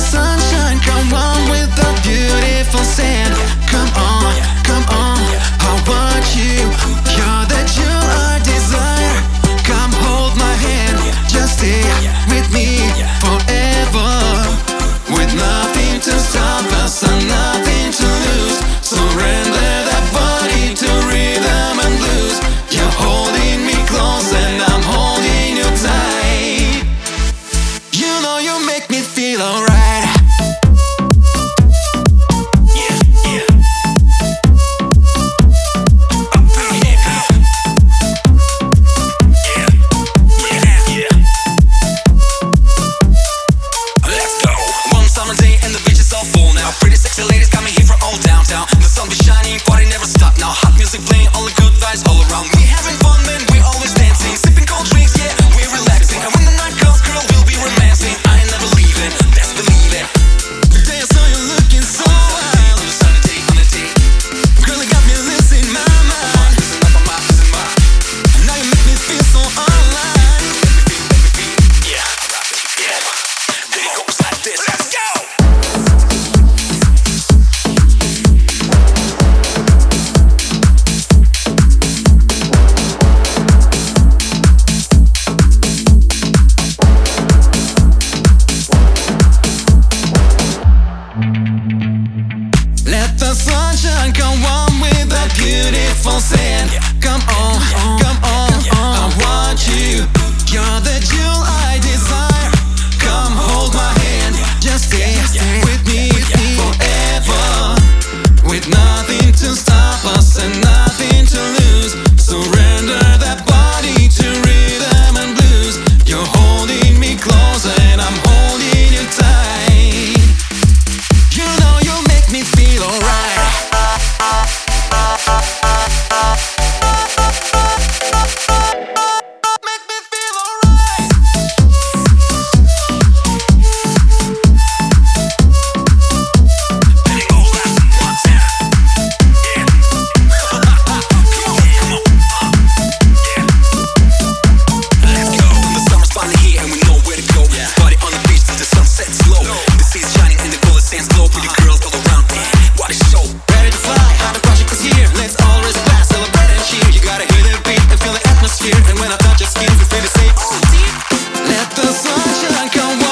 sunshine, come on with the beautiful sand. Come on, come on, I want you. You're the jewel I desire. Come hold my hand, just stay with me. all around me. beautiful sand. like a